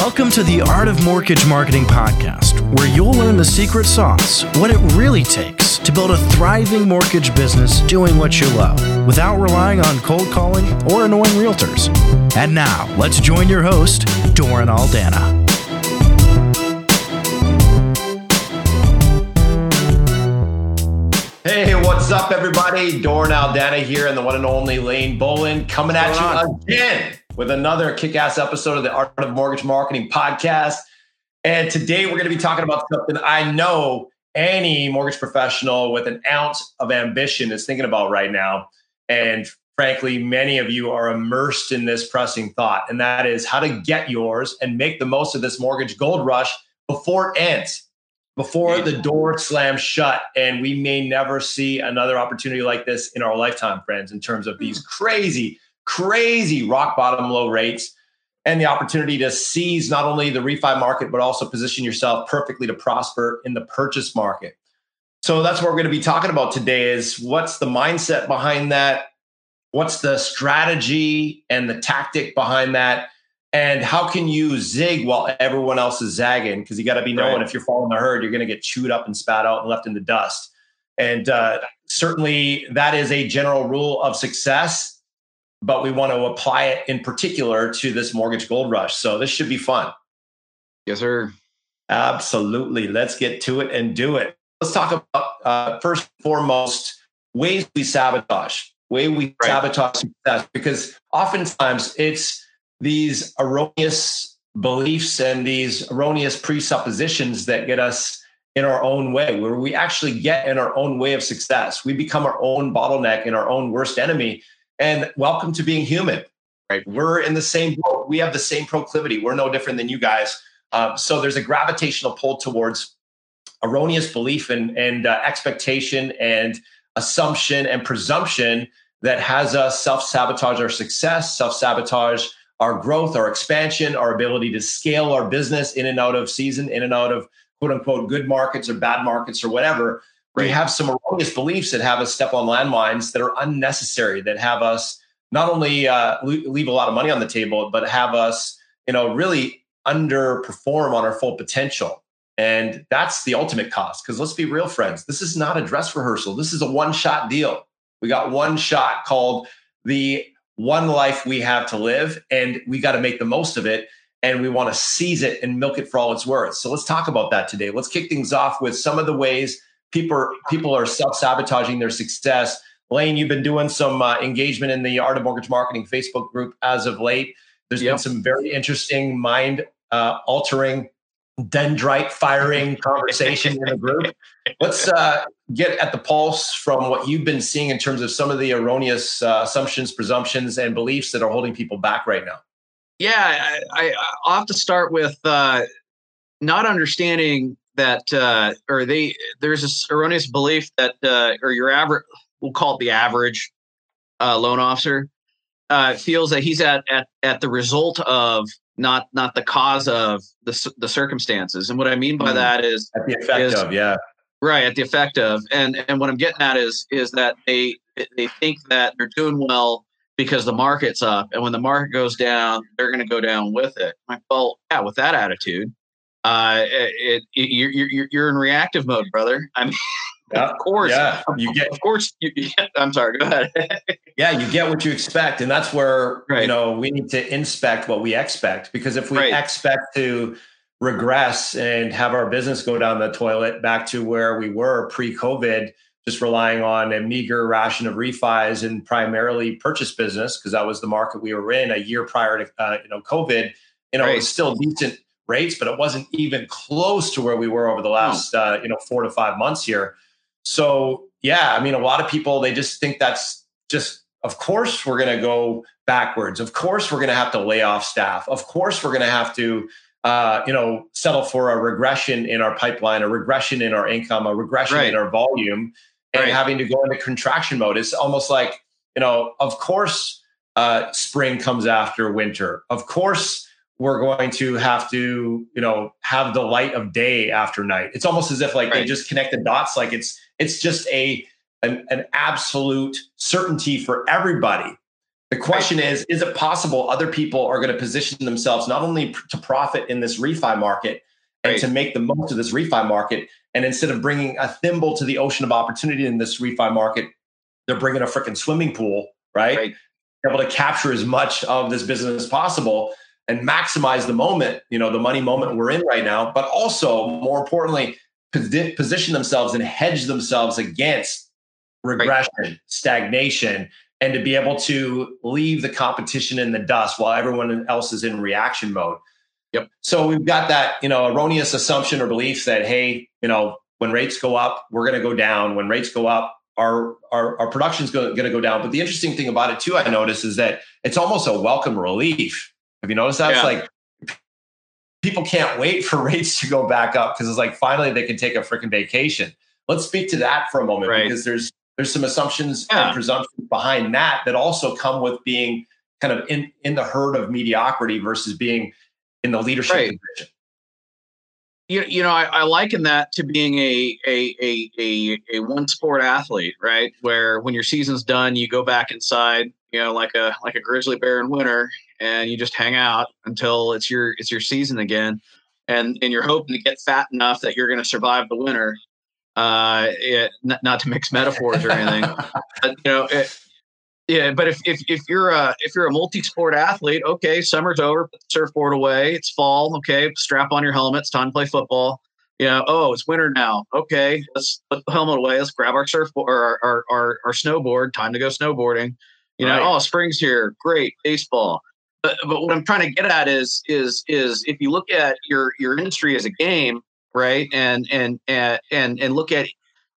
Welcome to the Art of Mortgage Marketing podcast, where you'll learn the secret sauce, what it really takes to build a thriving mortgage business doing what you love without relying on cold calling or annoying realtors. And now, let's join your host, Doran Aldana. Hey, what's up, everybody? Doran Aldana here, and the one and only Lane Boland coming at you again with another kick ass episode of the Art of Mortgage Marketing podcast. And today we're going to be talking about something I know any mortgage professional with an ounce of ambition is thinking about right now. And frankly, many of you are immersed in this pressing thought, and that is how to get yours and make the most of this mortgage gold rush before it ends, before the door slams shut. And we may never see another opportunity like this in our lifetime, friends, in terms of these hmm. crazy crazy rock bottom low rates and the opportunity to seize not only the refi market, but also position yourself perfectly to prosper in the purchase market. So that's what we're going to be talking about today is what's the mindset behind that? What's the strategy and the tactic behind that? And how can you zig while everyone else is zagging? Because you got to be knowing right. if you're following the herd, you're going to get chewed up and spat out and left in the dust. And uh, certainly that is a general rule of success but we want to apply it in particular to this mortgage gold rush. So this should be fun. Yes, sir. Absolutely. Let's get to it and do it. Let's talk about uh, first and foremost ways we sabotage, way we right. sabotage success, because oftentimes it's these erroneous beliefs and these erroneous presuppositions that get us in our own way, where we actually get in our own way of success. We become our own bottleneck and our own worst enemy and welcome to being human. Right? We're in the same boat. We have the same proclivity. We're no different than you guys. Um, so there's a gravitational pull towards erroneous belief and, and uh, expectation and assumption and presumption that has us self sabotage our success, self sabotage our growth, our expansion, our ability to scale our business in and out of season, in and out of quote unquote good markets or bad markets or whatever. Right. We have some erroneous beliefs that have us step on landmines that are unnecessary, that have us not only uh, leave a lot of money on the table, but have us, you know, really underperform on our full potential. And that's the ultimate cost. Because let's be real, friends, this is not a dress rehearsal. This is a one shot deal. We got one shot called the one life we have to live, and we got to make the most of it. And we want to seize it and milk it for all it's worth. So let's talk about that today. Let's kick things off with some of the ways people are, people are self sabotaging their success. Lane, you've been doing some uh, engagement in the Art of Mortgage Marketing Facebook group as of late. There's yep. been some very interesting mind uh, altering dendrite firing conversation in the group. Let's uh, get at the pulse from what you've been seeing in terms of some of the erroneous uh, assumptions, presumptions, and beliefs that are holding people back right now. Yeah, I, I, I'll have to start with uh, not understanding that uh, or they there's this erroneous belief that uh, or your average we'll call it the average uh, loan officer uh, feels that he's at, at at the result of not not the cause of the the circumstances and what I mean by mm. that is at the effect is, of yeah right at the effect of and and what I'm getting at is is that they they think that they're doing well because the market's up and when the market goes down they're going to go down with it. Like, well, yeah, with that attitude uh, it, it, you're, you're, you're in reactive mode, brother. I mean, yeah, of course, yeah, you get, of course, you, I'm sorry, go ahead. yeah, you get what you expect. And that's where, right. you know, we need to inspect what we expect because if we right. expect to regress and have our business go down the toilet back to where we were pre COVID, just relying on a meager ration of refis and primarily purchase business, because that was the market we were in a year prior to, uh, you know, COVID, you know, right. it was still decent rates, but it wasn't even close to where we were over the last uh, you know four to five months here. So yeah, I mean, a lot of people they just think that's just. Of course, we're going to go backwards. Of course, we're going to have to lay off staff. Of course, we're going to have to uh, you know settle for a regression in our pipeline, a regression in our income, a regression right. in our volume, and right. having to go into contraction mode. It's almost like you know, of course, uh, spring comes after winter. Of course we're going to have to you know have the light of day after night it's almost as if like right. they just connect the dots like it's it's just a an, an absolute certainty for everybody The question right. is is it possible other people are going to position themselves not only to profit in this refi market and right. to make the most of this refi market and instead of bringing a thimble to the ocean of opportunity in this refi market they're bringing a freaking swimming pool right? right able to capture as much of this business as possible and maximize the moment, you know, the money moment we're in right now, but also more importantly, position themselves and hedge themselves against regression, right. stagnation, and to be able to leave the competition in the dust while everyone else is in reaction mode. Yep. So we've got that, you know, erroneous assumption or belief that, hey, you know, when rates go up, we're going to go down. When rates go up, our our, our production is going to go down. But the interesting thing about it too, I notice, is that it's almost a welcome relief. Have you noticed that? Yeah. It's like people can't wait for rates to go back up because it's like finally they can take a freaking vacation. Let's speak to that for a moment right. because there's there's some assumptions yeah. and presumptions behind that that also come with being kind of in in the herd of mediocrity versus being in the leadership right. position you, you know, I, I liken that to being a, a, a, a, a one sport athlete, right? Where when your season's done, you go back inside, you know, like a, like a grizzly bear in winter and you just hang out until it's your, it's your season again. And, and you're hoping to get fat enough that you're going to survive the winter. Uh, it, not, not to mix metaphors or anything, but, you know, it, yeah, but if, if if you're a if you're a multi-sport athlete, okay, summer's over, put the surfboard away. It's fall, okay, strap on your helmet. It's time to play football. You know, oh, it's winter now. Okay, let's put the helmet away. Let's grab our surfboard or our, our, our, snowboard. Time to go snowboarding. You know, right. oh, spring's here. Great, baseball. But, but what I'm trying to get at is is is if you look at your your industry as a game, right, and and and and and look at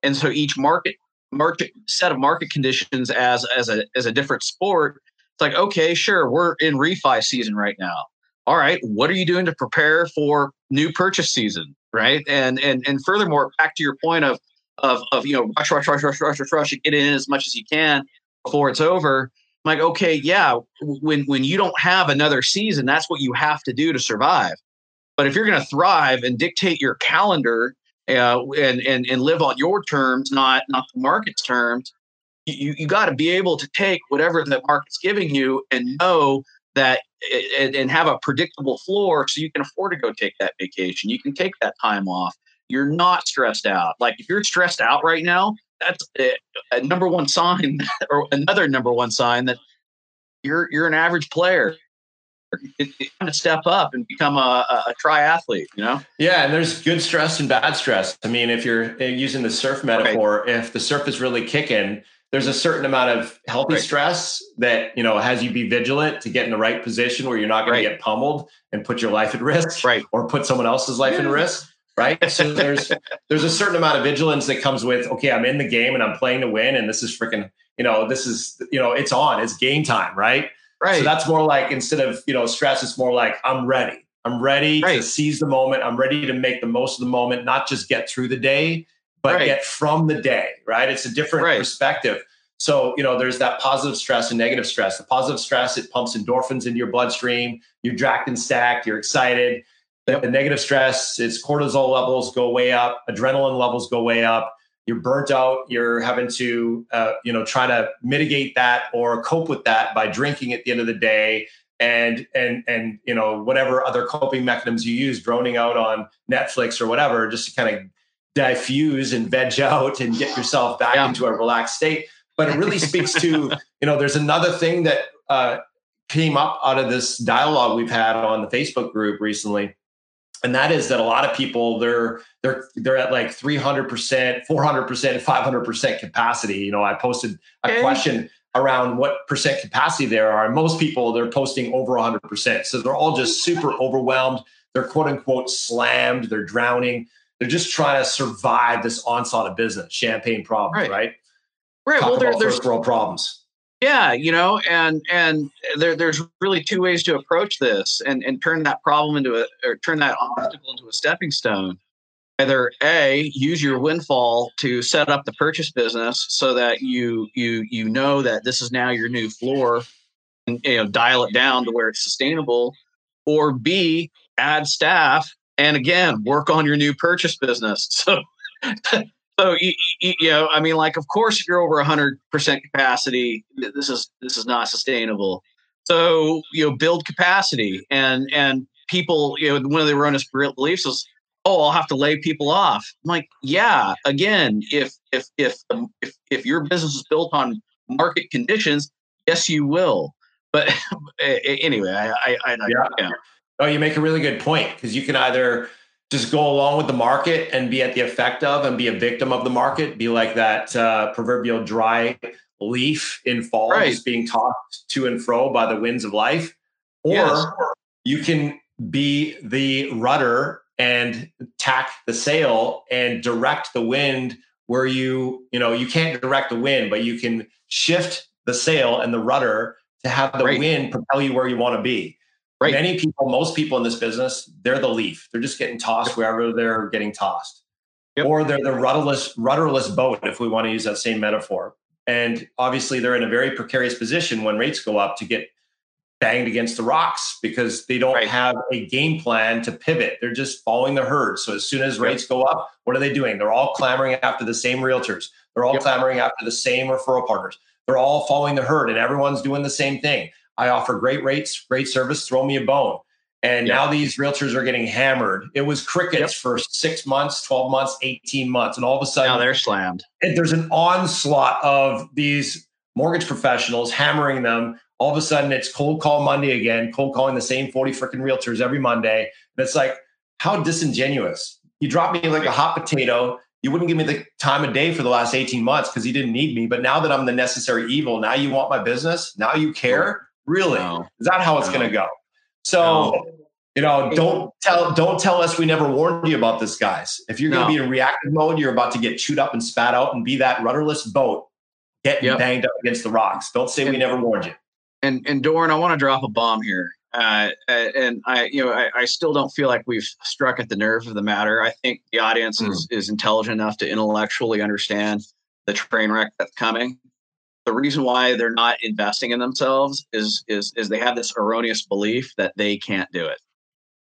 and so each market market set of market conditions as as a as a different sport it's like okay sure we're in refi season right now. All right what are you doing to prepare for new purchase season right? And and and furthermore back to your point of of of you know rush rush rush rush rush rush rush get in as much as you can before it's over like okay yeah when when you don't have another season that's what you have to do to survive but if you're going to thrive and dictate your calendar uh, and and and live on your terms, not not the market's terms. You you got to be able to take whatever the market's giving you and know that and, and have a predictable floor so you can afford to go take that vacation. You can take that time off. You're not stressed out. Like if you're stressed out right now, that's a, a number one sign or another number one sign that you're you're an average player to step up and become a, a triathlete, you know? Yeah, and there's good stress and bad stress. I mean, if you're uh, using the surf metaphor, right. if the surf is really kicking, there's a certain amount of healthy right. stress that you know has you be vigilant to get in the right position where you're not going right. to get pummeled and put your life at risk, right? Or put someone else's life yeah. in risk, right? So there's there's a certain amount of vigilance that comes with okay, I'm in the game and I'm playing to win, and this is freaking you know this is you know it's on, it's game time, right? Right. So that's more like instead of you know stress, it's more like I'm ready. I'm ready right. to seize the moment. I'm ready to make the most of the moment, not just get through the day, but right. get from the day. Right. It's a different right. perspective. So, you know, there's that positive stress and negative stress. The positive stress, it pumps endorphins into your bloodstream. You're jacked and stacked. You're excited. The, negative stress, it's cortisol levels go way up, adrenaline levels go way up. You're burnt out you're having to uh, you know try to mitigate that or cope with that by drinking at the end of the day and and and you know whatever other coping mechanisms you use droning out on netflix or whatever just to kind of diffuse and veg out and get yourself back yeah. into a relaxed state. But it really speaks to you know there's another thing that uh, came up out of this dialogue we've had on the facebook group recently and that is that a lot of people they're they're they're at like 300% 400% 500% capacity. You know i posted a question around what percent capacity there are. And most people they're posting over 100% so they're all just super overwhelmed. They're quote unquote slammed. They're drowning. They're just trying to survive this onslaught of business champagne problems right. right, right. Talk well there, there's world problems yeah, you know, and and there, there's really two ways to approach this and and turn that problem into a or turn that obstacle into a stepping stone. Either a use your windfall to set up the purchase business so that you you you know that this is now your new floor, and you know dial it down to where it's sustainable, or b add staff and again work on your new purchase business. So so you, you, know, I mean, like, of course, if you're over hundred percent capacity, this is this is not sustainable. So you know, build capacity, and and people, you know, one of the erroneous beliefs is, oh, I'll have to lay people off. I'm like, yeah, again, if if if um, if if your business is built on market conditions, yes, you will. But anyway, I, I, I yeah. yeah. Oh, you make a really good point because you can either just go along with the market and be at the effect of and be a victim of the market, be like that uh, proverbial dry leaf in fall, right. just being tossed to and fro by the winds of life. Or yes. you can be the rudder and tack the sail and direct the wind where you, you know, you can't direct the wind, but you can shift the sail and the rudder to have the wind propel you where you want to be. Right. Many people, most people in this business, they're the leaf. They're just getting tossed wherever they're getting tossed. Yep. Or they're the rudderless, rudderless boat, if we want to use that same metaphor. And obviously, they're in a very precarious position when rates go up to get banged against the rocks because they don't right. have a game plan to pivot. They're just following the herd. So as soon as rates yep. go up, what are they doing? They're all clamoring after the same realtors. They're all yep. clamoring after the same referral partners. They're all following the herd, and everyone's doing the same thing. I offer great rates, great service, throw me a bone. And yep. now these realtors are getting hammered. It was crickets yep. for six months, 12 months, 18 months. And all of a sudden, now they're slammed. There's an onslaught of these mortgage professionals hammering them. All of a sudden, it's cold call Monday again, cold calling the same 40 freaking realtors every Monday. And it's like, how disingenuous. You dropped me like a hot potato. You wouldn't give me the time of day for the last 18 months because you didn't need me. But now that I'm the necessary evil, now you want my business. Now you care. Really? No. Is that how it's no. going to go? So, no. you know, don't tell don't tell us we never warned you about this, guys. If you're going to be in reactive mode, you're about to get chewed up and spat out and be that rudderless boat getting yep. banged up against the rocks. Don't say and, we never warned you. And and Doran, I want to drop a bomb here. Uh, and I, you know, I, I, still don't feel like we've struck at the nerve of the matter. I think the audience mm. is is intelligent enough to intellectually understand the train wreck that's coming the reason why they're not investing in themselves is is is they have this erroneous belief that they can't do it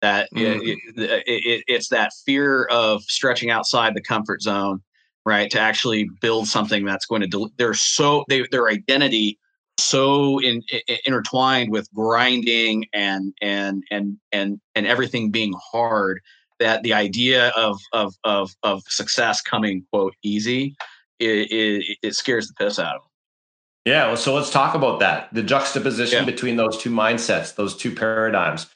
that mm-hmm. it, it, it, it's that fear of stretching outside the comfort zone right to actually build something that's going to del- they're so they, their identity so in, in, intertwined with grinding and and and and and everything being hard that the idea of of of, of success coming quote easy it, it, it scares the piss out of them yeah, well, so let's talk about that. The juxtaposition yeah. between those two mindsets, those two paradigms.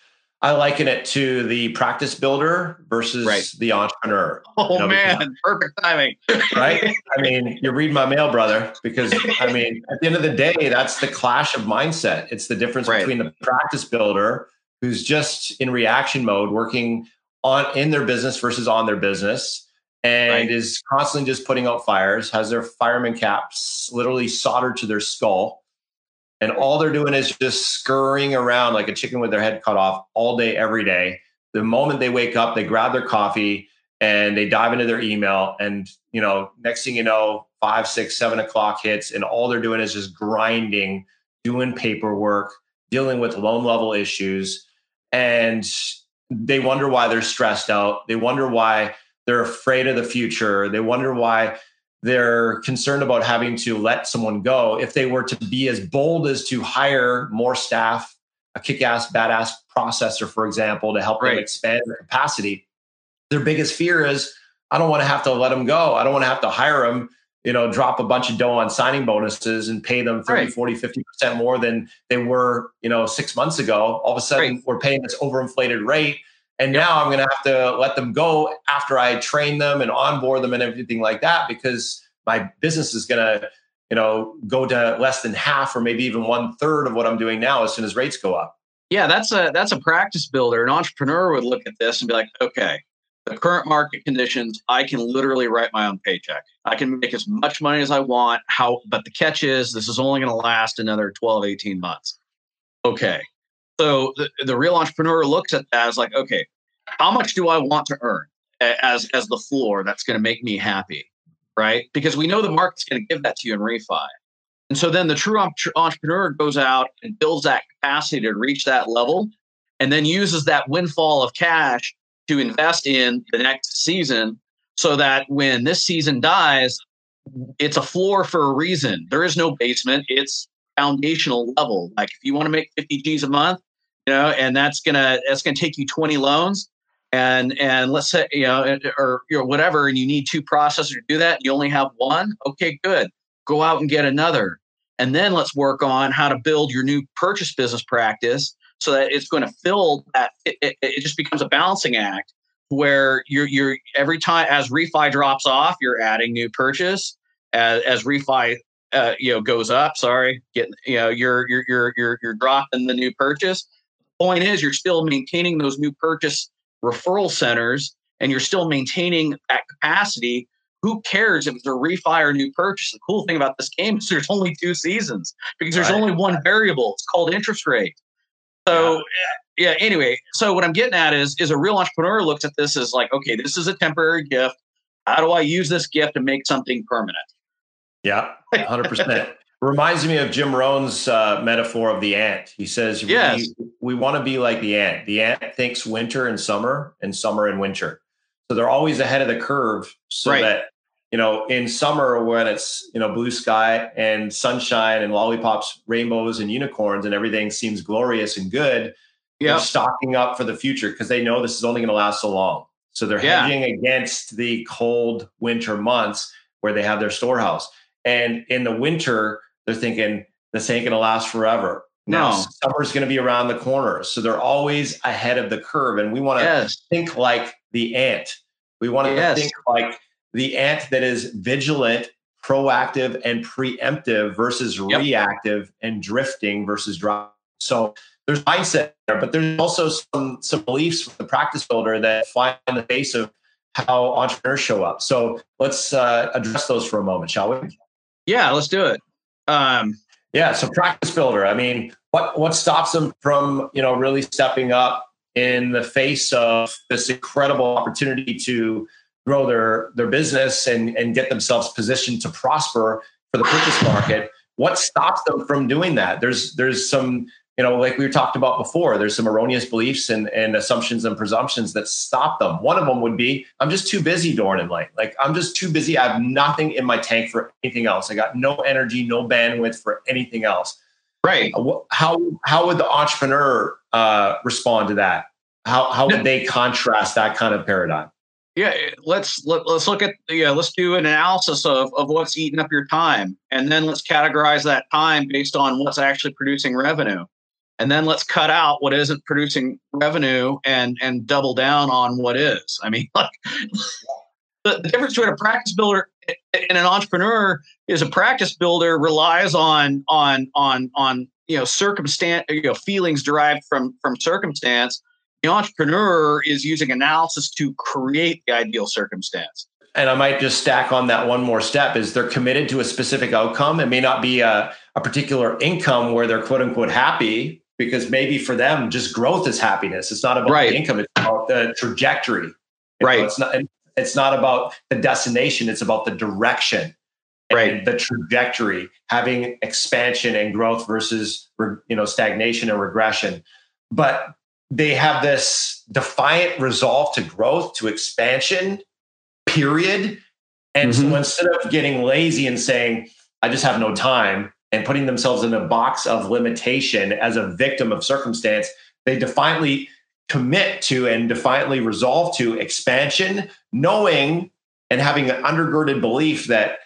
I liken it to the practice builder versus right. the entrepreneur. Oh you know, man, because, perfect timing. right? I mean, you read my mail, brother, because I mean, at the end of the day, that's the clash of mindset. It's the difference right. between the practice builder who's just in reaction mode, working on in their business versus on their business and right. is constantly just putting out fires, has their fireman caps literally soldered to their skull. And all they're doing is just scurrying around like a chicken with their head cut off all day, every day. The moment they wake up, they grab their coffee and they dive into their email. And, you know, next thing you know, five, six, seven o'clock hits, and all they're doing is just grinding, doing paperwork, dealing with loan level issues. And they wonder why they're stressed out. They wonder why they're afraid of the future. They wonder why they're concerned about having to let someone go. If they were to be as bold as to hire more staff, a kick ass, badass processor, for example, to help right. them expand their capacity, their biggest fear is I don't want to have to let them go. I don't want to have to hire them, you know, drop a bunch of dough on signing bonuses and pay them 30, right. 40, 50% more than they were, you know, six months ago. All of a sudden, right. we're paying this overinflated rate and now I'm going to have to let them go after I train them and onboard them and everything like that because my business is going to, you know, go to less than half or maybe even one third of what I'm doing now as soon as rates go up. Yeah, that's a that's a practice builder. An entrepreneur would look at this and be like, okay, the current market conditions, I can literally write my own paycheck. I can make as much money as I want. How but the catch is this is only going to last another 12, 18 months. Okay. So the, the real entrepreneur looks at that as like, okay, how much do I want to earn as as the floor that's going to make me happy, right? Because we know the market's going to give that to you in refi. And so then the true entrepreneur goes out and builds that capacity to reach that level and then uses that windfall of cash to invest in the next season so that when this season dies, it's a floor for a reason. There is no basement. It's foundational level. Like if you want to make 50 G's a month, you know, and that's gonna that's gonna take you 20 loans, and and let's say you know or you know whatever, and you need two processors to do that. You only have one. Okay, good. Go out and get another, and then let's work on how to build your new purchase business practice so that it's going to fill that. It, it, it just becomes a balancing act where you're you're every time as refi drops off, you're adding new purchase. As, as refi uh, you know goes up, sorry, get you know you're you're you're you're you're dropping the new purchase. The point is, you're still maintaining those new purchase referral centers, and you're still maintaining that capacity. Who cares if it's a refi or new purchase? The cool thing about this game is there's only two seasons because there's right. only one variable. It's called interest rate. So yeah. yeah. Anyway, so what I'm getting at is is a real entrepreneur looks at this as like, okay, this is a temporary gift. How do I use this gift to make something permanent? Yeah, hundred percent. Reminds me of Jim Rohn's uh, metaphor of the ant. He says, yes. we, we want to be like the ant. The ant thinks winter and summer and summer and winter. So they're always ahead of the curve so right. that you know, in summer when it's, you know, blue sky and sunshine and lollipops, rainbows and unicorns and everything seems glorious and good, yep. they're stocking up for the future because they know this is only going to last so long. So they're yeah. hedging against the cold winter months where they have their storehouse. And in the winter, they're thinking this ain't going to last forever. Now no. summer's going to be around the corner. So they're always ahead of the curve. And we want to yes. think like the ant. We want to yes. think like the ant that is vigilant, proactive, and preemptive versus yep. reactive and drifting versus driving. So there's mindset there, but there's also some some beliefs from the practice builder that fly in the face of how entrepreneurs show up. So let's uh, address those for a moment, shall we? Yeah, let's do it. Um, yeah, so practice builder. I mean, what what stops them from you know really stepping up in the face of this incredible opportunity to grow their their business and and get themselves positioned to prosper for the purchase market what stops them from doing that there's there's some you know like we talked about before there's some erroneous beliefs and, and assumptions and presumptions that stop them. One of them would be i'm just too busy Doran and light like i'm just too busy. I have nothing in my tank for anything else. I got no energy no bandwidth for anything else. Right. Uh, how how would the entrepreneur uh, respond to that? How how would they contrast that kind of paradigm? Yeah let's let, let's look at yeah let's do an analysis of, of what's eating up your time. And then let's categorize that time based on what's actually producing revenue and then let's cut out what isn't producing revenue and and double down on what is i mean like the, the difference between a practice builder and an entrepreneur is a practice builder relies on on on on you know circumstance you know feelings derived from from circumstance the entrepreneur is using analysis to create the ideal circumstance. And I might just stack on that one more step is they're committed to a specific outcome. It may not be a, a particular income where they're quote unquote happy because maybe for them just growth is happiness. It's not about right. the income, it's about the trajectory. You right. Know, it's not it's not about the destination, it's about the direction. Right. The trajectory, having expansion and growth versus you know stagnation and regression. But they have this defiant resolve to growth, to expansion, period. And mm-hmm. so instead of getting lazy and saying, I just have no time, and putting themselves in a box of limitation as a victim of circumstance, they defiantly commit to and defiantly resolve to expansion, knowing and having an undergirded belief that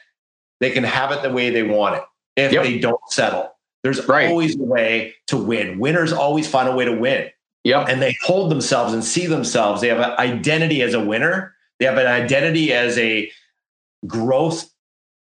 they can have it the way they want it if yep. they don't settle. There's right. always a way to win. Winners always find a way to win. Yep. And they hold themselves and see themselves. They have an identity as a winner. They have an identity as a growth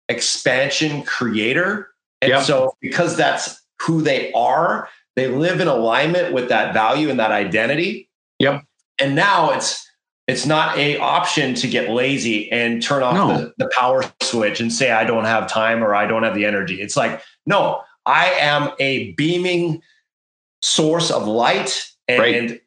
expansion creator. And yep. so because that's who they are, they live in alignment with that value and that identity. Yep. And now it's it's not a option to get lazy and turn off no. the, the power switch and say I don't have time or I don't have the energy. It's like, no, I am a beaming source of light and right.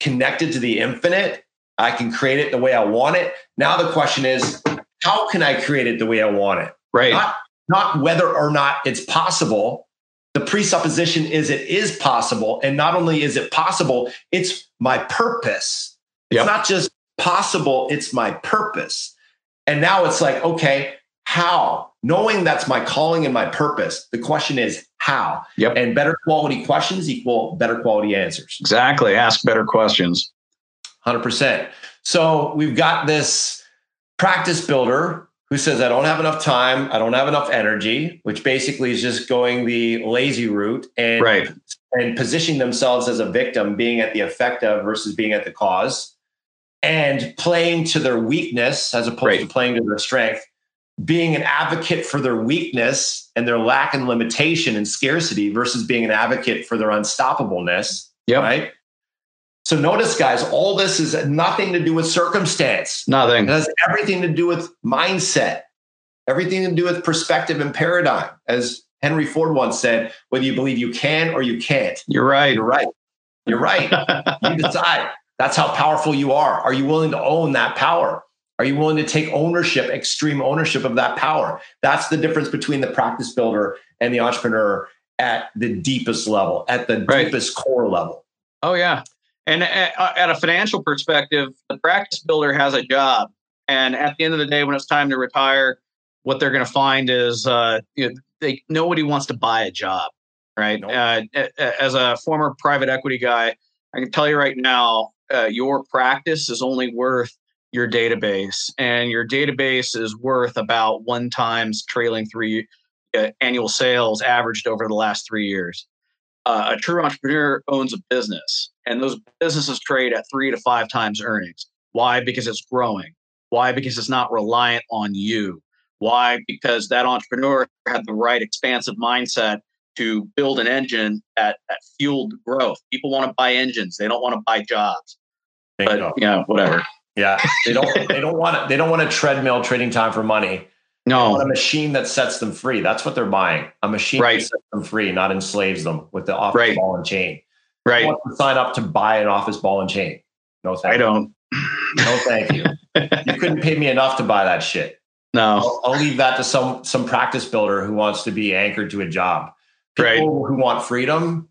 connected to the infinite. I can create it the way I want it. Now the question is, how can I create it the way I want it? Right. Not, not whether or not it's possible. The presupposition is it is possible. And not only is it possible, it's my purpose. It's yep. not just possible, it's my purpose. And now it's like, okay, how? Knowing that's my calling and my purpose. The question is how. Yep. And better quality questions equal better quality answers. Exactly. Ask better questions. 100%. So we've got this practice builder who says, I don't have enough time, I don't have enough energy, which basically is just going the lazy route and, right. and positioning themselves as a victim, being at the effect of versus being at the cause, and playing to their weakness as opposed right. to playing to their strength, being an advocate for their weakness and their lack and limitation and scarcity versus being an advocate for their unstoppableness. Yep. Right. So notice, guys, all this is nothing to do with circumstance. Nothing. It has everything to do with mindset, everything to do with perspective and paradigm. As Henry Ford once said, whether you believe you can or you can't. You're right. You're right. You're right. you decide. That's how powerful you are. Are you willing to own that power? Are you willing to take ownership, extreme ownership of that power? That's the difference between the practice builder and the entrepreneur at the deepest level, at the right. deepest core level. Oh, yeah. And at a financial perspective, the practice builder has a job. And at the end of the day, when it's time to retire, what they're going to find is uh, you know, they, nobody wants to buy a job, right? Nope. Uh, as a former private equity guy, I can tell you right now, uh, your practice is only worth your database, and your database is worth about one times trailing three uh, annual sales averaged over the last three years uh, a true entrepreneur owns a business and those businesses trade at three to five times earnings. Why? Because it's growing. Why? Because it's not reliant on you. Why? Because that entrepreneur had the right expansive mindset to build an engine that, that fueled growth. People want to buy engines; they don't want to buy jobs. But yeah, whatever. Yeah, they don't. they don't want. They don't want a treadmill trading time for money. No, a machine that sets them free. That's what they're buying. A machine right. that sets them free, not enslaves them with the office right. ball and chain. Right. Sign up to buy an office ball and chain. No, thank I don't. No, thank you. you couldn't pay me enough to buy that shit. No, I'll, I'll, leave that to some some practice builder who wants to be anchored to a job. People right. who want freedom,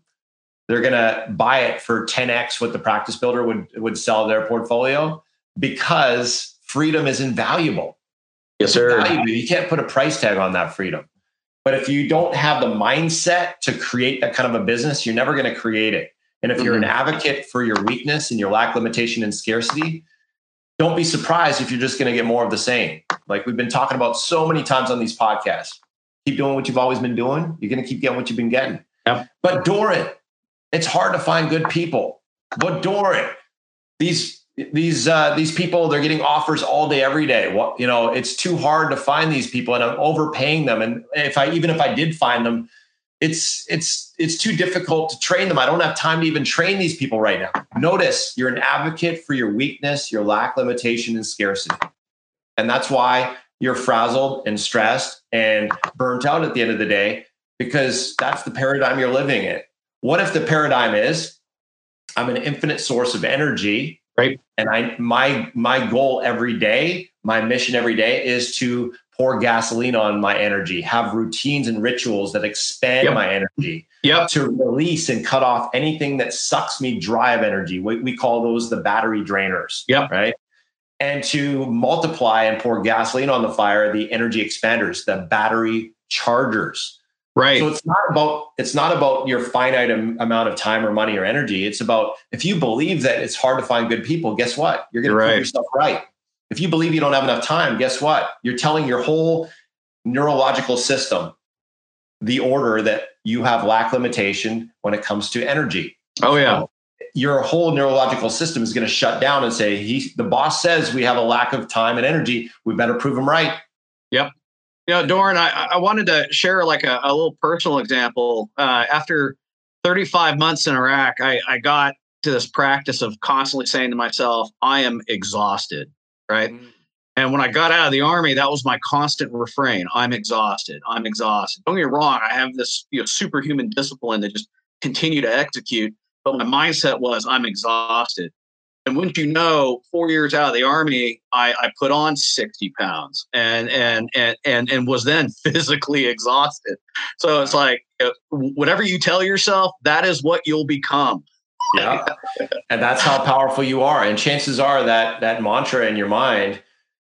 they're gonna buy it for 10x what the practice builder would would sell their portfolio because freedom is invaluable. Yes, sir. You can't put a price tag on that freedom. But if you don't have the mindset to create that kind of a business, you're never going to create it. And if you're an mm-hmm. advocate for your weakness and your lack, limitation, and scarcity, don't be surprised if you're just going to get more of the same. Like we've been talking about so many times on these podcasts. Keep doing what you've always been doing. You're going to keep getting what you've been getting. Yep. But Doran, it's hard to find good people. But Doran, these these uh, these people they're getting offers all day every day. You know it's too hard to find these people and i'm overpaying them. And if i even if i did find them it's it's it's too difficult to train them. I don't have time to even train these people right now. Notice you're an advocate for your weakness your lack limitation and scarcity. And that's why you're frazzled and stressed and burnt out at the end of the day because that's the paradigm you're living in. What if the paradigm is i'm an infinite source of energy right and i my my goal every day my mission every day is to pour gasoline on my energy have routines and rituals that expand yep. my energy yep. to release and cut off anything that sucks me dry of energy we, we call those the battery drainers yep. right and to multiply and pour gasoline on the fire the energy expanders the battery chargers Right. So it's not about it's not about your finite am, amount of time or money or energy. It's about if you believe that it's hard to find good people, guess what? You're going to prove yourself right. If you believe you don't have enough time, guess what? You're telling your whole neurological system the order that you have lack limitation when it comes to energy. Oh yeah. So your whole neurological system is going to shut down and say he the boss says we have a lack of time and energy. We better prove him right. Yep. You know, Doran, I, I wanted to share like a, a little personal example. Uh, after 35 months in Iraq, I, I got to this practice of constantly saying to myself, I am exhausted, right? Mm. And when I got out of the army, that was my constant refrain. I'm exhausted. I'm exhausted. Don't get me wrong. I have this you know, superhuman discipline to just continue to execute. But my mindset was I'm exhausted. And wouldn't you know, four years out of the army, I, I put on 60 pounds and, and, and, and, and was then physically exhausted. So it's like, uh, whatever you tell yourself, that is what you'll become. Yeah. and that's how powerful you are. And chances are that that mantra in your mind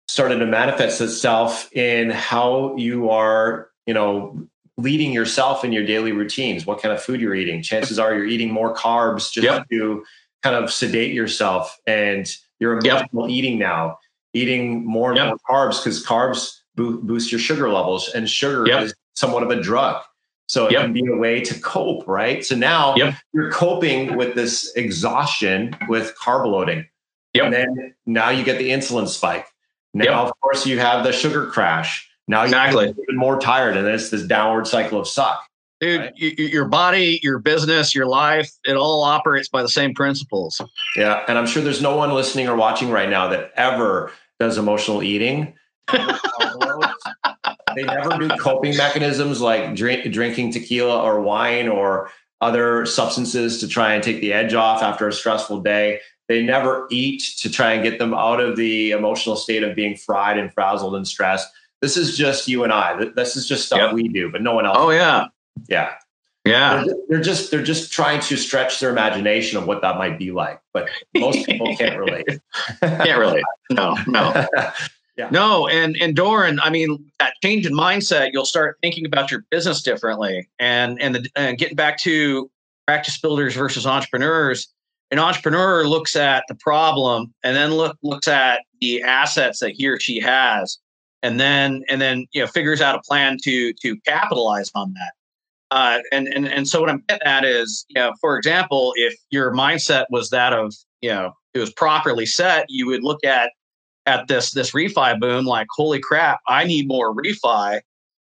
started to manifest itself in how you are, you know, leading yourself in your daily routines, what kind of food you're eating. Chances are you're eating more carbs just yep. to kind of sedate yourself and you're emotional yep. eating now, eating more and yep. more carbs because carbs boost your sugar levels and sugar is somewhat of a drug. So it can be a way to cope, right? So now you're coping with this exhaustion with carb loading. And then now you get the insulin spike. Now, of course, you have the sugar crash now exactly. you're even more tired, and it's this downward cycle of suck. Dude, right? you, your body, your business, your life, it all operates by the same principles. Yeah. And I'm sure there's no one listening or watching right now that ever does emotional eating. they never do coping mechanisms like drink, drinking tequila or wine or other substances to try and take the edge off after a stressful day. They never eat to try and get them out of the emotional state of being fried and frazzled and stressed. This is just you and I. This is just stuff yep. we do, but no one else. Oh yeah, yeah, yeah. They're, they're, just they're just trying to stretch their imagination of what that might be like, but most people can't relate. can't relate. No, no. Yeah. No, and and Doran, I mean, that change in mindset, you'll start thinking about your business differently, and and the and getting back to practice builders versus entrepreneurs. An entrepreneur looks at the problem and then look looks at the assets that he or she has, and then and then you know figures out a plan to to capitalize on that. Uh, and and and so what I'm getting at is, you know, for example, if your mindset was that of, you know, it was properly set, you would look at at this this refi boom like, holy crap, I need more refi,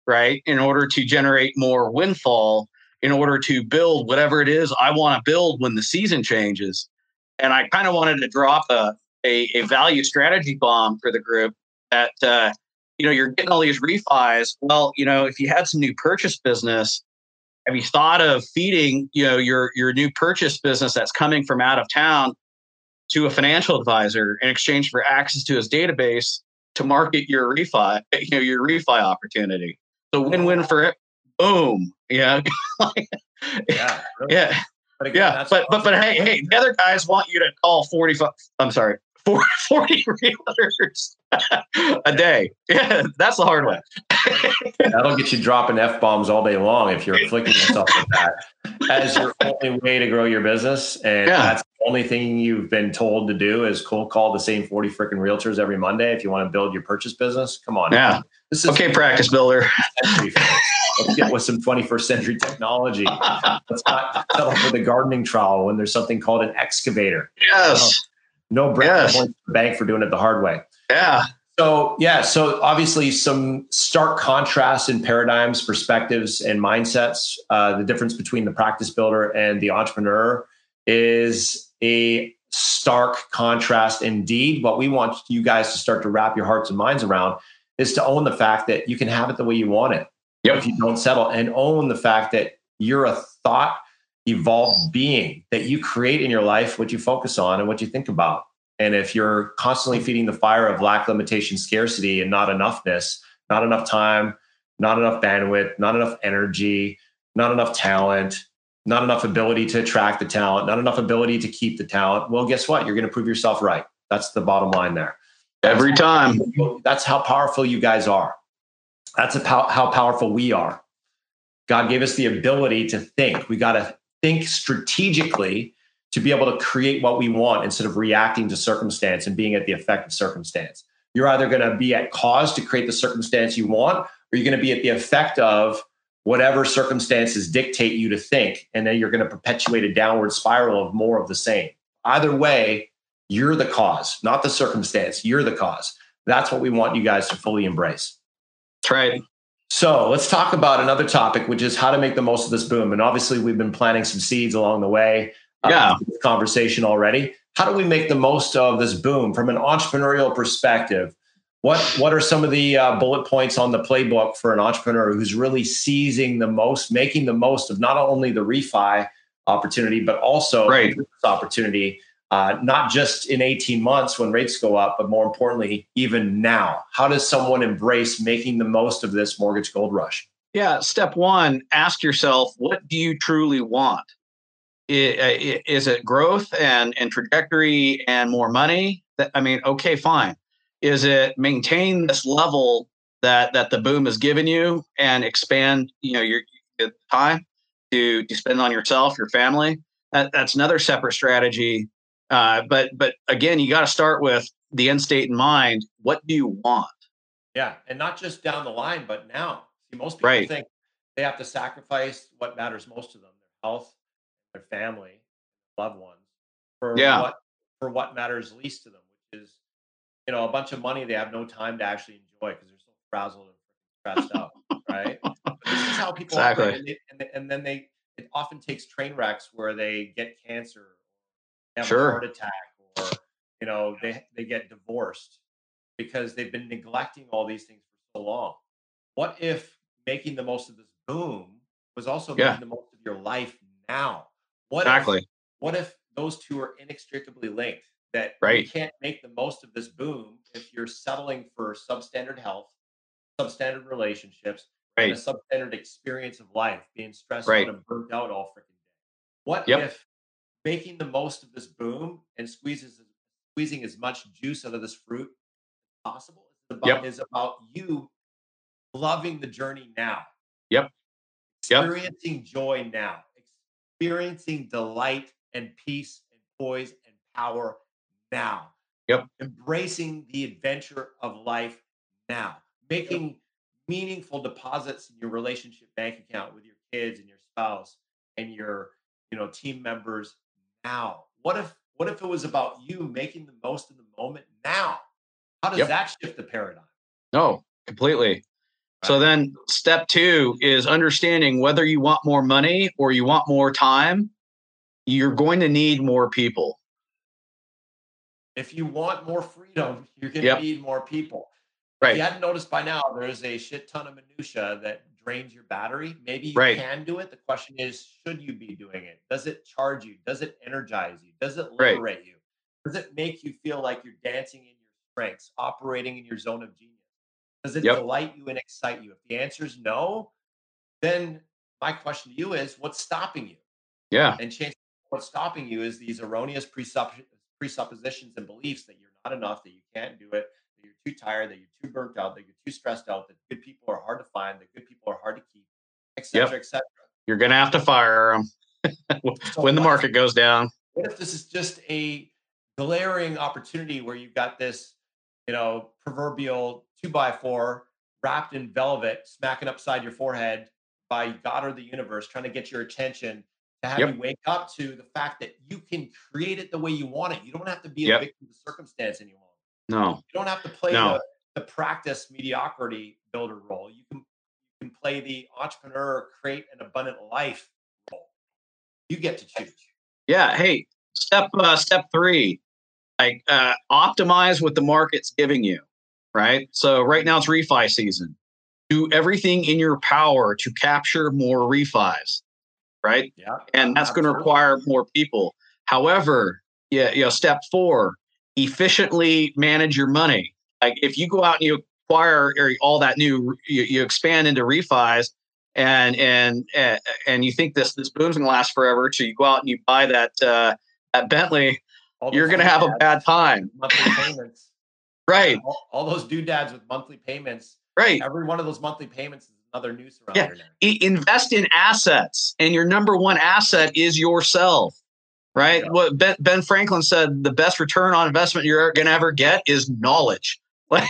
right, in order to generate more windfall, in order to build whatever it is I want to build when the season changes. And I kind of wanted to drop a, a, a value strategy bomb for the group that uh, you know, you're getting all these refis. Well, you know, if you had some new purchase business, have you thought of feeding, you know, your your new purchase business that's coming from out of town to a financial advisor in exchange for access to his database to market your refi, you know, your refi opportunity. So win-win for it. Boom. Yeah. yeah. Really. Yeah. But again, yeah. But, but, but hey, hey, the other guys want you to call 45. I'm sorry, 40 realtors a day. Yeah, that's the hard way. That'll get you dropping F bombs all day long if you're afflicting yourself with that as your only way to grow your business. And yeah. that's the only thing you've been told to do is cold call the same 40 freaking realtors every Monday if you want to build your purchase business. Come on. Yeah. This is okay, practice builder. Let's get with some 21st century technology. Let's not settle for the gardening trowel when there's something called an excavator. Yes. Oh. No break yes. the bank for doing it the hard way. Yeah. So yeah, so obviously some stark contrast in paradigms, perspectives, and mindsets. Uh, the difference between the practice builder and the entrepreneur is a stark contrast indeed. What we want you guys to start to wrap your hearts and minds around is to own the fact that you can have it the way you want it. Yep. If you don't settle and own the fact that you're a thought evolved being that you create in your life what you focus on and what you think about. And if you're constantly feeding the fire of lack, limitation, scarcity, and not enoughness, not enough time, not enough bandwidth, not enough energy, not enough talent, not enough ability to attract the talent, not enough ability to keep the talent, well, guess what? You're going to prove yourself right. That's the bottom line there. Every time. That's how powerful you guys are. That's how powerful we are. God gave us the ability to think. We got to think strategically to be able to create what we want instead of reacting to circumstance and being at the effect of circumstance. You're either going to be at cause to create the circumstance you want, or you're going to be at the effect of whatever circumstances dictate you to think. And then you're going to perpetuate a downward spiral of more of the same. Either way, you're the cause, not the circumstance. You're the cause. That's what we want you guys to fully embrace. That's right. So let's talk about another topic, which is how to make the most of this boom. And obviously, we've been planting some seeds along the way. Uh, yeah. conversation already. How do we make the most of this boom from an entrepreneurial perspective? What What are some of the uh, bullet points on the playbook for an entrepreneur who's really seizing the most, making the most of not only the refi opportunity, but also right. this opportunity uh, not just in 18 months when rates go up, but more importantly, even now? How does someone embrace making the most of this mortgage gold rush? Yeah, step one, ask yourself, what do you truly want? Is it growth and, and trajectory and more money? I mean, okay, fine. Is it maintain this level that that the boom has given you and expand, you know, your, your time to to spend on yourself, your family? That, that's another separate strategy. Uh, but but again, you got to start with the end state in mind. What do you want? Yeah, and not just down the line, but now. See, most people right. think they have to sacrifice what matters most to them: their health, their family, loved ones, for yeah. what for what matters least to them, which is you know a bunch of money they have no time to actually enjoy because they're so frazzled and stressed out, right? But this is how people exactly. operate, and, they, and, and, then they it often takes train wrecks where they get cancer, have sure. a heart attack, or you know they they get divorced because they've been neglecting all these things for so long. What if making the most of this boom was also yeah. making the most of your life now? What exactly. If, what if those two are inextricably linked? That right. you can't make the most of this boom if you're settling for substandard health, substandard relationships, right. and a substandard experience of life, being stressed right. out and burnt out all freaking day. What yep. if making the most of this boom and squeezes squeezing as much juice out of this fruit as possible is about, yep. is about you loving the journey now. Yep. Experiencing yep. joy now. Experiencing delight and peace and poise and power now. Yep. Embracing the adventure of life now. Making yep. meaningful deposits in your relationship bank account with your kids and your spouse and your, you know, team members now. What if what if it was about you making the most of the moment now? How does yep. that shift the paradigm? No, completely. So then step two is understanding whether you want more money or you want more time, you're going to need more people. If you want more freedom, you're going to yep. need more people. Right. If you hadn't noticed by now, there's a shit ton of minutia that drains your battery. Maybe you right. can do it. The question is, should you be doing it? Does it charge you? Does it energize you? Does it liberate right. you? Does it make you feel like you're dancing in your strengths, operating in your zone of genius? Does it yep. delight you and excite you? If the answer is no, then my question to you is what's stopping you? Yeah. And change what's stopping you is these erroneous presuppositions and beliefs that you're not enough, that you can't do it, that you're too tired, that you're too burnt out, that you're too stressed out, that good people are hard to find, that good people are hard to keep, etc., yep. etc. You're gonna have to fire them when the market goes down. What if this is just a glaring opportunity where you've got this, you know, proverbial two by four wrapped in velvet, smacking upside your forehead by God or the universe, trying to get your attention to have yep. you wake up to the fact that you can create it the way you want it. You don't have to be yep. a victim of the circumstance anymore. No. You don't have to play no. the, the practice mediocrity builder role. You can you can play the entrepreneur, create an abundant life role. You get to choose. Yeah. Hey, step uh, step three, like uh, optimize what the market's giving you right? So right now it's refi season. Do everything in your power to capture more refis, right? Yeah. And that's going to require more people. However, yeah, you know, step four, efficiently manage your money. Like if you go out and you acquire all that new, you, you expand into refis, and and and you think this this boom's gonna last forever, so you go out and you buy that uh, that Bentley, you're gonna have a bad time. Monthly payments. Right. All, all those doodads with monthly payments. Right. Every one of those monthly payments is another around yeah. Invest in assets, and your number one asset is yourself. Right. Yeah. What ben, ben, Franklin said: the best return on investment you're going to ever get is knowledge. yeah.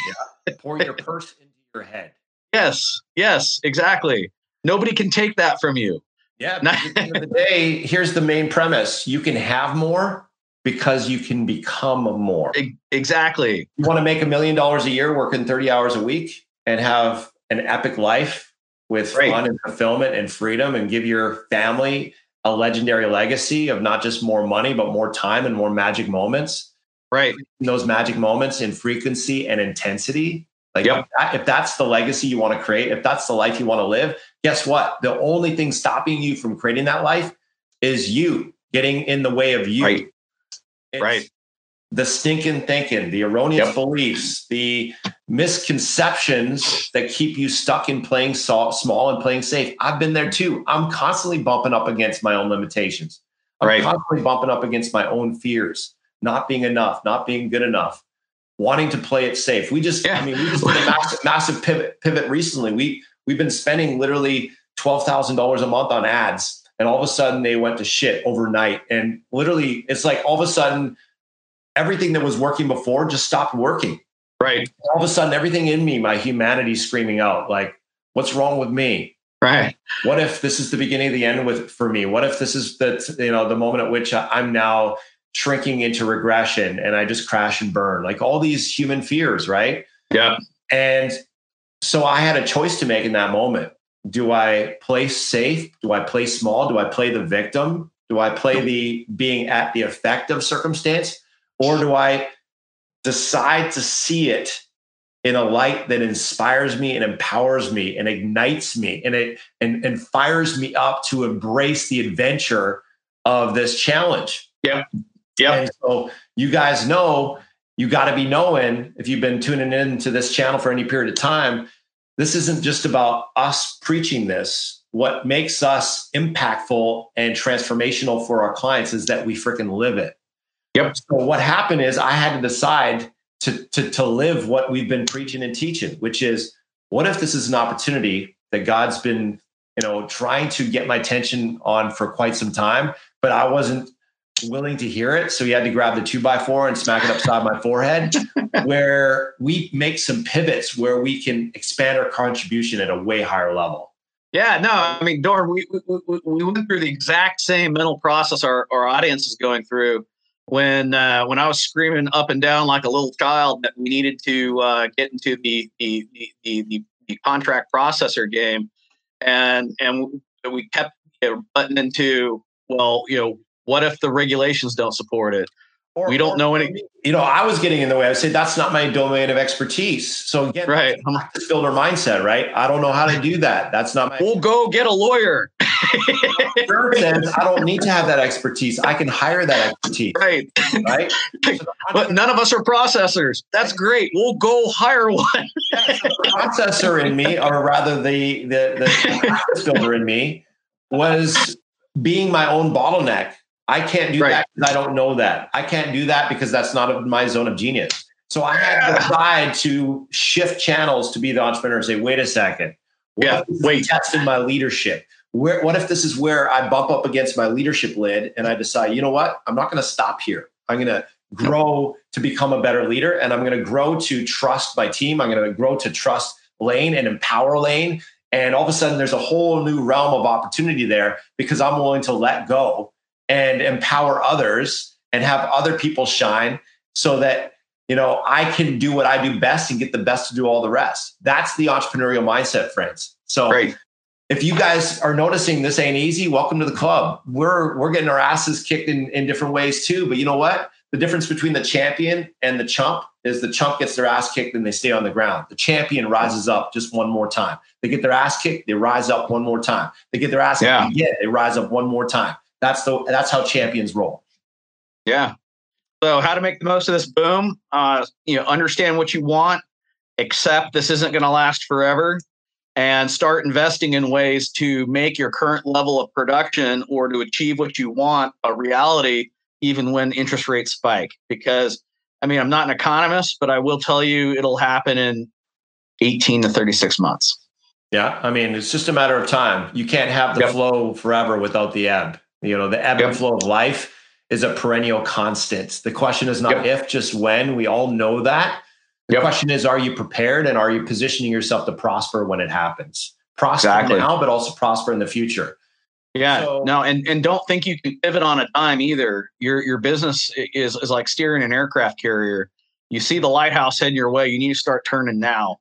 Pour your purse into your head. Yes. Yes. Exactly. Nobody can take that from you. Yeah. at the end of the day, here's the main premise: you can have more because you can become more. Exactly. You want to make a million dollars a year working 30 hours a week and have an epic life with right. fun and fulfillment and freedom and give your family a legendary legacy of not just more money, but more time and more magic moments. Right. Those magic moments in frequency and intensity. Like yep. if, that, if that's the legacy you want to create, if that's the life you want to live, guess what? The only thing stopping you from creating that life is you getting in the way of you. Right. It's right. The stinking thinking, the erroneous yep. beliefs, the misconceptions that keep you stuck in playing small and playing safe. I've been there too. I'm constantly bumping up against my own limitations. I'm right. constantly bumping up against my own fears, not being enough, not being good enough. wanting to play it safe. We just, yeah. I mean, we just did a massive, massive pivot, pivot recently. We, we've been spending literally $12,000 a month on ads and all of a sudden they went to shit overnight. And literally it's like all of a sudden everything that was working before just stopped working. Right. All of a sudden everything in me, my humanity screaming out like, what's wrong with me? Right. What if this is the beginning of the end with for me? What if this is the you know the moment at which I'm now shrinking into regression and I just crash and burn? Like all these human fears, right? Yeah. And so I had a choice to make in that moment. Do I play safe? Do I play small? Do I play the victim? Do I play the being at the effect of circumstance? Or do I decide to see it in a light that inspires me and empowers me and ignites me and it and, and fires me up to embrace the adventure of this challenge. Yeah. Yeah. And so you guys know you got to be knowing if you've been tuning in to this channel for any period of time, this isn't just about us preaching this. What makes us impactful and transformational for our clients is that we freaking live it. Yep. So what happened is I had to decide to, to, to live what we've been preaching and teaching, which is what if this is an opportunity that God's been, you know, trying to get my attention on for quite some time, but I wasn't willing to hear it. So he had to grab the two by four and smack it upside my forehead, where we make some pivots where we can expand our contribution at a way higher level. Yeah, no, I mean, Dorn, we, we, we went through the exact same mental process our, our audience is going through when uh, when I was screaming up and down like a little child that we needed to uh, get into the the, the the, the contract processor game, and and we kept you know, butting into well, you know, what if the regulations don't support it? Or, we don't know any. You know, I was getting in the way. I said that's not my domain of expertise. So again, right, practice builder mindset, right? I don't know how to do that. That's not my. We'll go get a lawyer. I don't need to have that expertise. I can hire that expertise. Right. Right. but none of us are processors. That's great. We'll go hire one. yeah, so processor in me, or rather the the the builder in me, was being my own bottleneck I can't do right. that because I don't know that. I can't do that because that's not my zone of genius. So I had to decide to shift channels to be the entrepreneur and say, wait a second. yeah, wait. Testing my leadership. Where, what if this is where I bump up against my leadership lid and I decide, you know what? I'm not going to stop here. I'm going to grow to become a better leader and I'm going to grow to trust my team. I'm going to grow to trust Lane and empower Lane. And all of a sudden, there's a whole new realm of opportunity there because I'm willing to let go and empower others and have other people shine so that you know I can do what I do best and get the best to do all the rest. That's the entrepreneurial mindset, friends. So Great. if you guys are noticing this ain't easy, welcome to the club. We're we're getting our asses kicked in, in different ways too. But you know what? The difference between the champion and the chump is the chump gets their ass kicked and they stay on the ground. The champion rises up just one more time. They get their ass kicked, they rise up one more time. They get their ass yeah. kicked again, they rise up one more time. That's the that's how champions roll. Yeah. So how to make the most of this boom? Uh, you know, understand what you want, accept this isn't going to last forever, and start investing in ways to make your current level of production or to achieve what you want a reality, even when interest rates spike. Because I mean, I'm not an economist, but I will tell you it'll happen in 18 to 36 months. Yeah, I mean, it's just a matter of time. You can't have the yep. flow forever without the ebb. You know, the ebb yep. and flow of life is a perennial constant. The question is not yep. if, just when. We all know that. The yep. question is, are you prepared and are you positioning yourself to prosper when it happens? Prosper exactly. now, but also prosper in the future. Yeah, so, no, and and don't think you can pivot on a dime either. Your your business is is like steering an aircraft carrier. You see the lighthouse heading your way. You need to start turning now.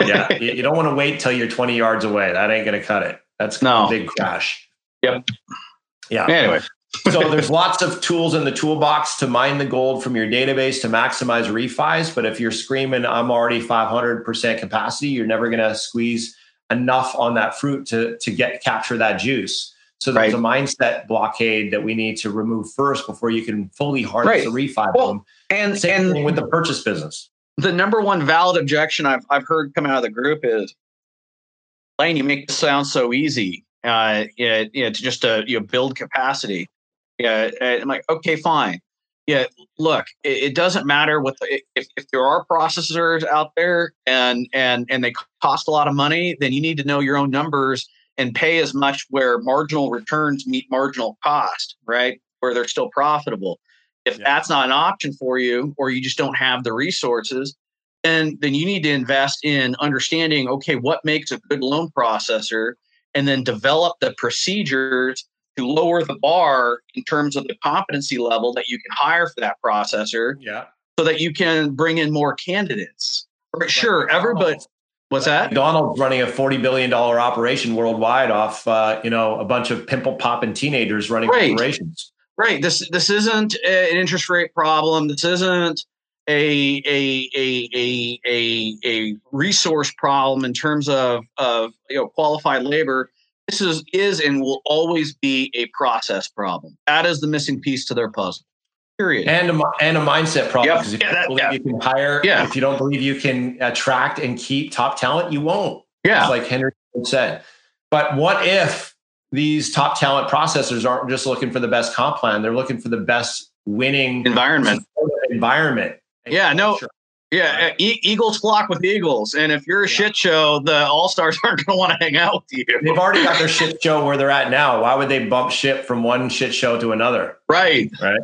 yeah, you, you don't want to wait till you're 20 yards away. That ain't going to cut it. That's no. a big crash. Yep. Yeah. Anyway. so there's lots of tools in the toolbox to mine the gold from your database to maximize refis. But if you're screaming, I'm already 500% capacity, you're never going to squeeze enough on that fruit to, to get capture that juice. So there's right. a mindset blockade that we need to remove first before you can fully harness right. the refi well, boom. And Same and with the purchase business. The number one valid objection I've I've heard come out of the group is, Lane, you make this sound so easy uh, you know, to just to you know, build capacity. Yeah, I'm like, okay, fine. yeah, look, it, it doesn't matter what the, if, if there are processors out there and and and they cost a lot of money, then you need to know your own numbers and pay as much where marginal returns meet marginal cost, right? Where they're still profitable. If yeah. that's not an option for you, or you just don't have the resources, then then you need to invest in understanding okay, what makes a good loan processor, and then develop the procedures to lower the bar in terms of the competency level that you can hire for that processor. Yeah. So that you can bring in more candidates. For sure, everybody. What's that? McDonald's running a forty billion dollar operation worldwide off, uh, you know, a bunch of pimple popping teenagers running right. operations. Right. This this isn't an interest rate problem. This isn't a a a a a, a resource problem in terms of of you know qualified labor this is is and will always be a process problem. That is the missing piece to their puzzle. Period. And a, and a mindset problem. Because yep. if yeah, you that, yeah. you can hire, yeah. if you don't believe you can attract and keep top talent, you won't. Yeah. It's like Henry said. But what if these top talent processors aren't just looking for the best comp plan? They're looking for the best winning environment. Environment. Yeah, no, yeah, e- Eagles flock with Eagles, and if you're a yeah. shit show, the All Stars aren't going to want to hang out with you. They've already got their shit show where they're at now. Why would they bump ship from one shit show to another? Right, right,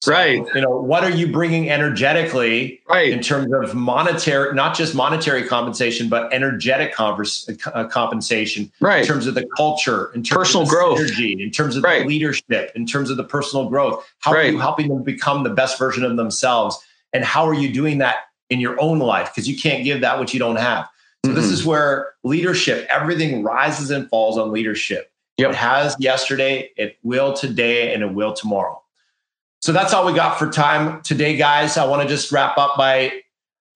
so, right. You know, what are you bringing energetically, right, in terms of monetary, not just monetary compensation, but energetic converse, uh, compensation, right, in terms of the culture, in terms of personal of growth, energy, in terms of right. leadership, in terms of the personal growth. How right. are you helping them become the best version of themselves? And how are you doing that in your own life because you can't give that which you don't have. So mm-hmm. this is where leadership, everything rises and falls on leadership. Yep. It has yesterday, it will today, and it will tomorrow. So that's all we got for time today, guys. I want to just wrap up by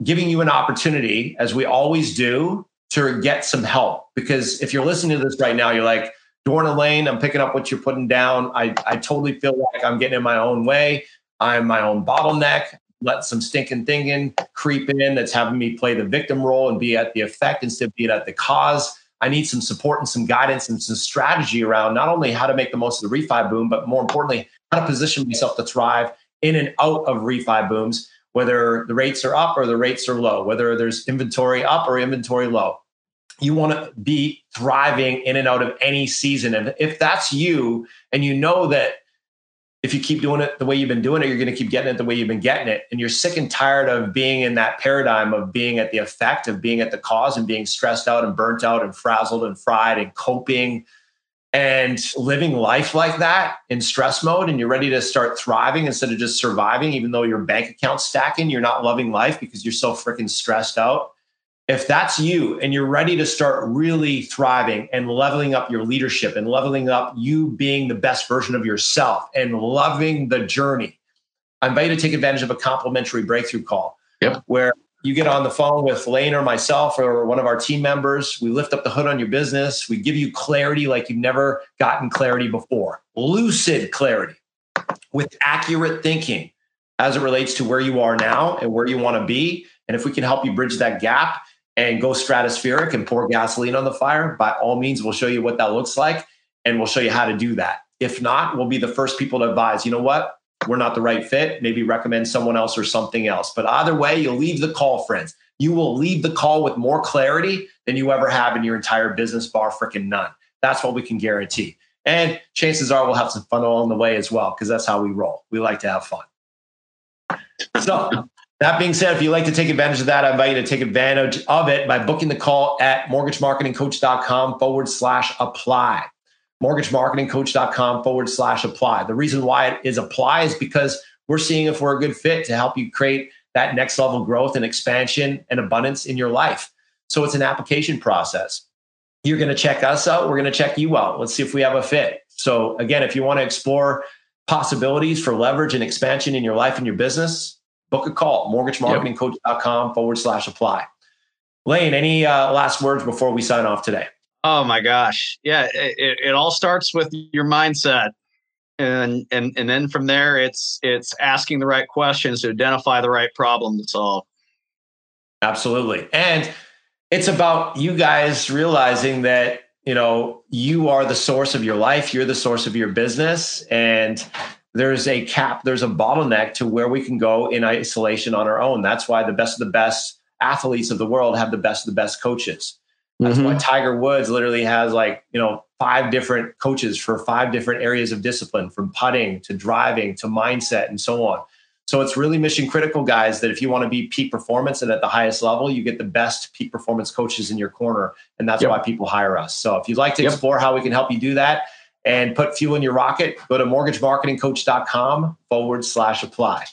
giving you an opportunity, as we always do, to get some help. Because if you're listening to this right now, you're like, Dorn Lane, I'm picking up what you're putting down. I, I totally feel like I'm getting in my own way. I'm my own bottleneck let some stinking thinking creep in that's having me play the victim role and be at the effect instead of being at the cause. I need some support and some guidance and some strategy around not only how to make the most of the refi boom, but more importantly, how to position myself to thrive in and out of refi booms, whether the rates are up or the rates are low, whether there's inventory up or inventory low. You want to be thriving in and out of any season. And if that's you and you know that if you keep doing it the way you've been doing it, you're going to keep getting it the way you've been getting it. And you're sick and tired of being in that paradigm of being at the effect, of being at the cause and being stressed out and burnt out and frazzled and fried and coping and living life like that in stress mode. And you're ready to start thriving instead of just surviving, even though your bank account's stacking, you're not loving life because you're so freaking stressed out if that's you and you're ready to start really thriving and leveling up your leadership and leveling up you being the best version of yourself and loving the journey, I invite you to take advantage of a complimentary breakthrough call yep. where you get on the phone with Lane or myself or one of our team members. We lift up the hood on your business. We give you clarity like you've never gotten clarity before, lucid clarity with accurate thinking as it relates to where you are now and where you want to be. And if we can help you bridge that gap, and go stratospheric and pour gasoline on the fire, by all means, we'll show you what that looks like and we'll show you how to do that. If not, we'll be the first people to advise, you know what? We're not the right fit. Maybe recommend someone else or something else. But either way, you'll leave the call, friends. You will leave the call with more clarity than you ever have in your entire business, bar freaking none. That's what we can guarantee. And chances are we'll have some fun along the way as well, because that's how we roll. We like to have fun. So that being said, if you'd like to take advantage of that, I invite you to take advantage of it by booking the call at mortgagemarketingcoach.com forward slash apply. Mortgagemarketingcoach.com forward slash apply. The reason why it is apply is because we're seeing if we're a good fit to help you create that next level growth and expansion and abundance in your life. So it's an application process. You're going to check us out. We're going to check you out. Let's see if we have a fit. So, again, if you want to explore possibilities for leverage and expansion in your life and your business, book a call, mortgagemarketingcoach.com forward slash apply. Lane, any uh, last words before we sign off today? Oh my gosh. Yeah. It, it all starts with your mindset. And, and, and then from there, it's, it's asking the right questions to identify the right problem to solve. Absolutely. And it's about you guys realizing that, you know, you are the source of your life. You're the source of your business. And there's a cap, there's a bottleneck to where we can go in isolation on our own. That's why the best of the best athletes of the world have the best of the best coaches. That's mm-hmm. why Tiger Woods literally has like, you know, five different coaches for five different areas of discipline from putting to driving to mindset and so on. So it's really mission critical, guys, that if you want to be peak performance and at the highest level, you get the best peak performance coaches in your corner. And that's yep. why people hire us. So if you'd like to yep. explore how we can help you do that, and put fuel in your rocket, go to mortgagemarketingcoach.com forward slash apply.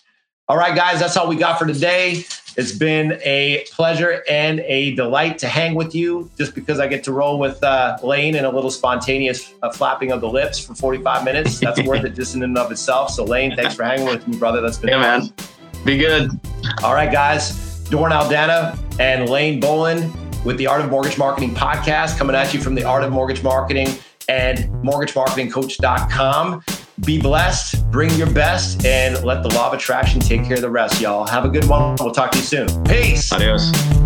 All right, guys, that's all we got for today. It's been a pleasure and a delight to hang with you just because I get to roll with uh, Lane and a little spontaneous uh, flapping of the lips for 45 minutes. That's worth it just in and of itself. So, Lane, thanks for hanging with me, brother. That's been yeah, man. Be good. All right, guys. Dorn Aldana and Lane Boland with the Art of Mortgage Marketing podcast coming at you from the Art of Mortgage Marketing and mortgagemarketingcoach.com. Be blessed, bring your best, and let the law of attraction take care of the rest, y'all. Have a good one. We'll talk to you soon. Peace. Adios.